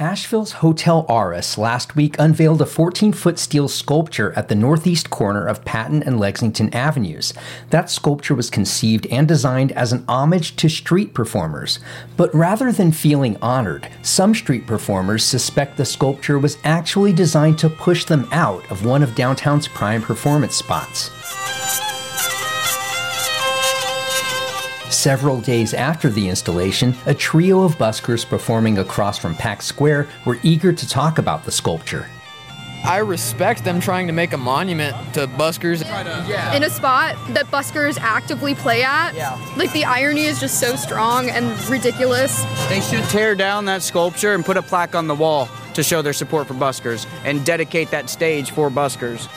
Asheville's Hotel Arras last week unveiled a 14 foot steel sculpture at the northeast corner of Patton and Lexington Avenues. That sculpture was conceived and designed as an homage to street performers. But rather than feeling honored, some street performers suspect the sculpture was actually designed to push them out of one of downtown's prime performance spots. Several days after the installation, a trio of buskers performing across from Pack Square were eager to talk about the sculpture. I respect them trying to make a monument to buskers. In a spot that buskers actively play at. Yeah. Like the irony is just so strong and ridiculous. They should tear down that sculpture and put a plaque on the wall to show their support for buskers and dedicate that stage for buskers.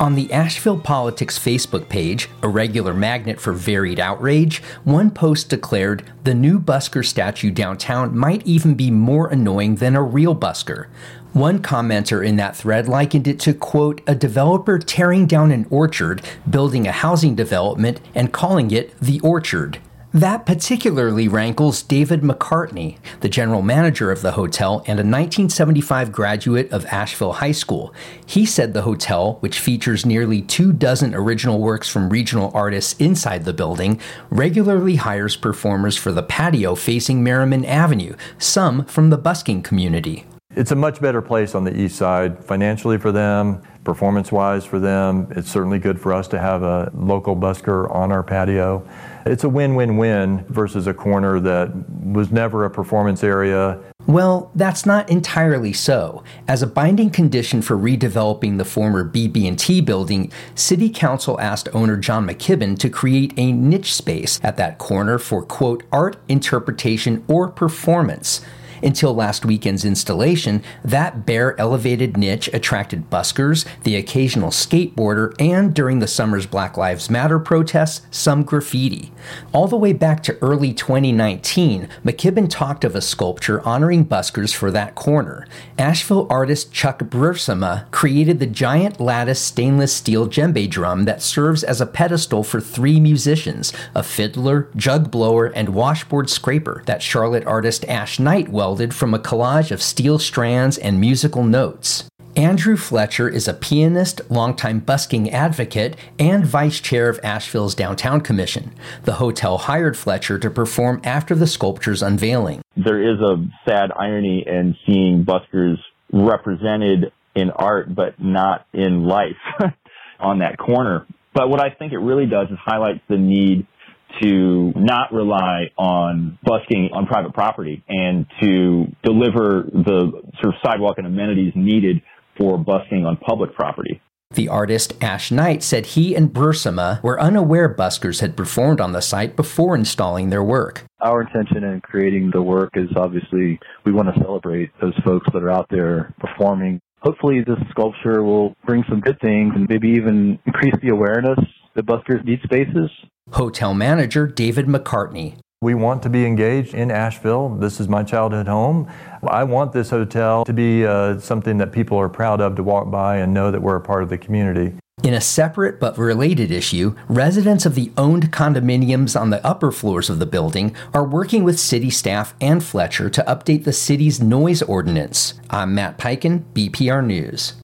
On the Asheville Politics Facebook page, a regular magnet for varied outrage, one post declared the new busker statue downtown might even be more annoying than a real busker. One commenter in that thread likened it to, quote, a developer tearing down an orchard, building a housing development, and calling it the orchard. That particularly rankles David McCartney, the general manager of the hotel and a 1975 graduate of Asheville High School. He said the hotel, which features nearly two dozen original works from regional artists inside the building, regularly hires performers for the patio facing Merriman Avenue, some from the busking community. It's a much better place on the east side financially for them, performance wise for them. It's certainly good for us to have a local busker on our patio. It's a win win win versus a corner that was never a performance area. Well, that's not entirely so. As a binding condition for redeveloping the former BB&T building, City Council asked owner John McKibbon to create a niche space at that corner for quote art interpretation or performance. Until last weekend's installation, that bare elevated niche attracted buskers, the occasional skateboarder, and during the summer's Black Lives Matter protests, some graffiti. All the way back to early 2019, McKibbon talked of a sculpture honoring buskers for that corner. Asheville artist Chuck Buursema created the giant lattice stainless steel djembe drum that serves as a pedestal for three musicians a fiddler, jug blower, and washboard scraper that Charlotte artist Ash Knight welded from a collage of steel strands and musical notes. Andrew Fletcher is a pianist, longtime busking advocate, and vice chair of Asheville's Downtown Commission. The hotel hired Fletcher to perform after the sculpture's unveiling. There is a sad irony in seeing buskers represented in art, but not in life on that corner. But what I think it really does is highlights the need to not rely on busking on private property and to deliver the sort of sidewalk and amenities needed for busking on public property. The artist Ash Knight said he and Buursema were unaware buskers had performed on the site before installing their work. Our intention in creating the work is obviously we want to celebrate those folks that are out there performing. Hopefully this sculpture will bring some good things and maybe even increase the awareness that buskers need spaces. Hotel manager David McCartney. We want to be engaged in Asheville. This is my childhood home. I want this hotel to be uh, something that people are proud of to walk by and know that we're a part of the community. In a separate but related issue, residents of the owned condominiums on the upper floors of the building are working with city staff and Fletcher to update the city's noise ordinance. I'm Matt Peiken, BPR News.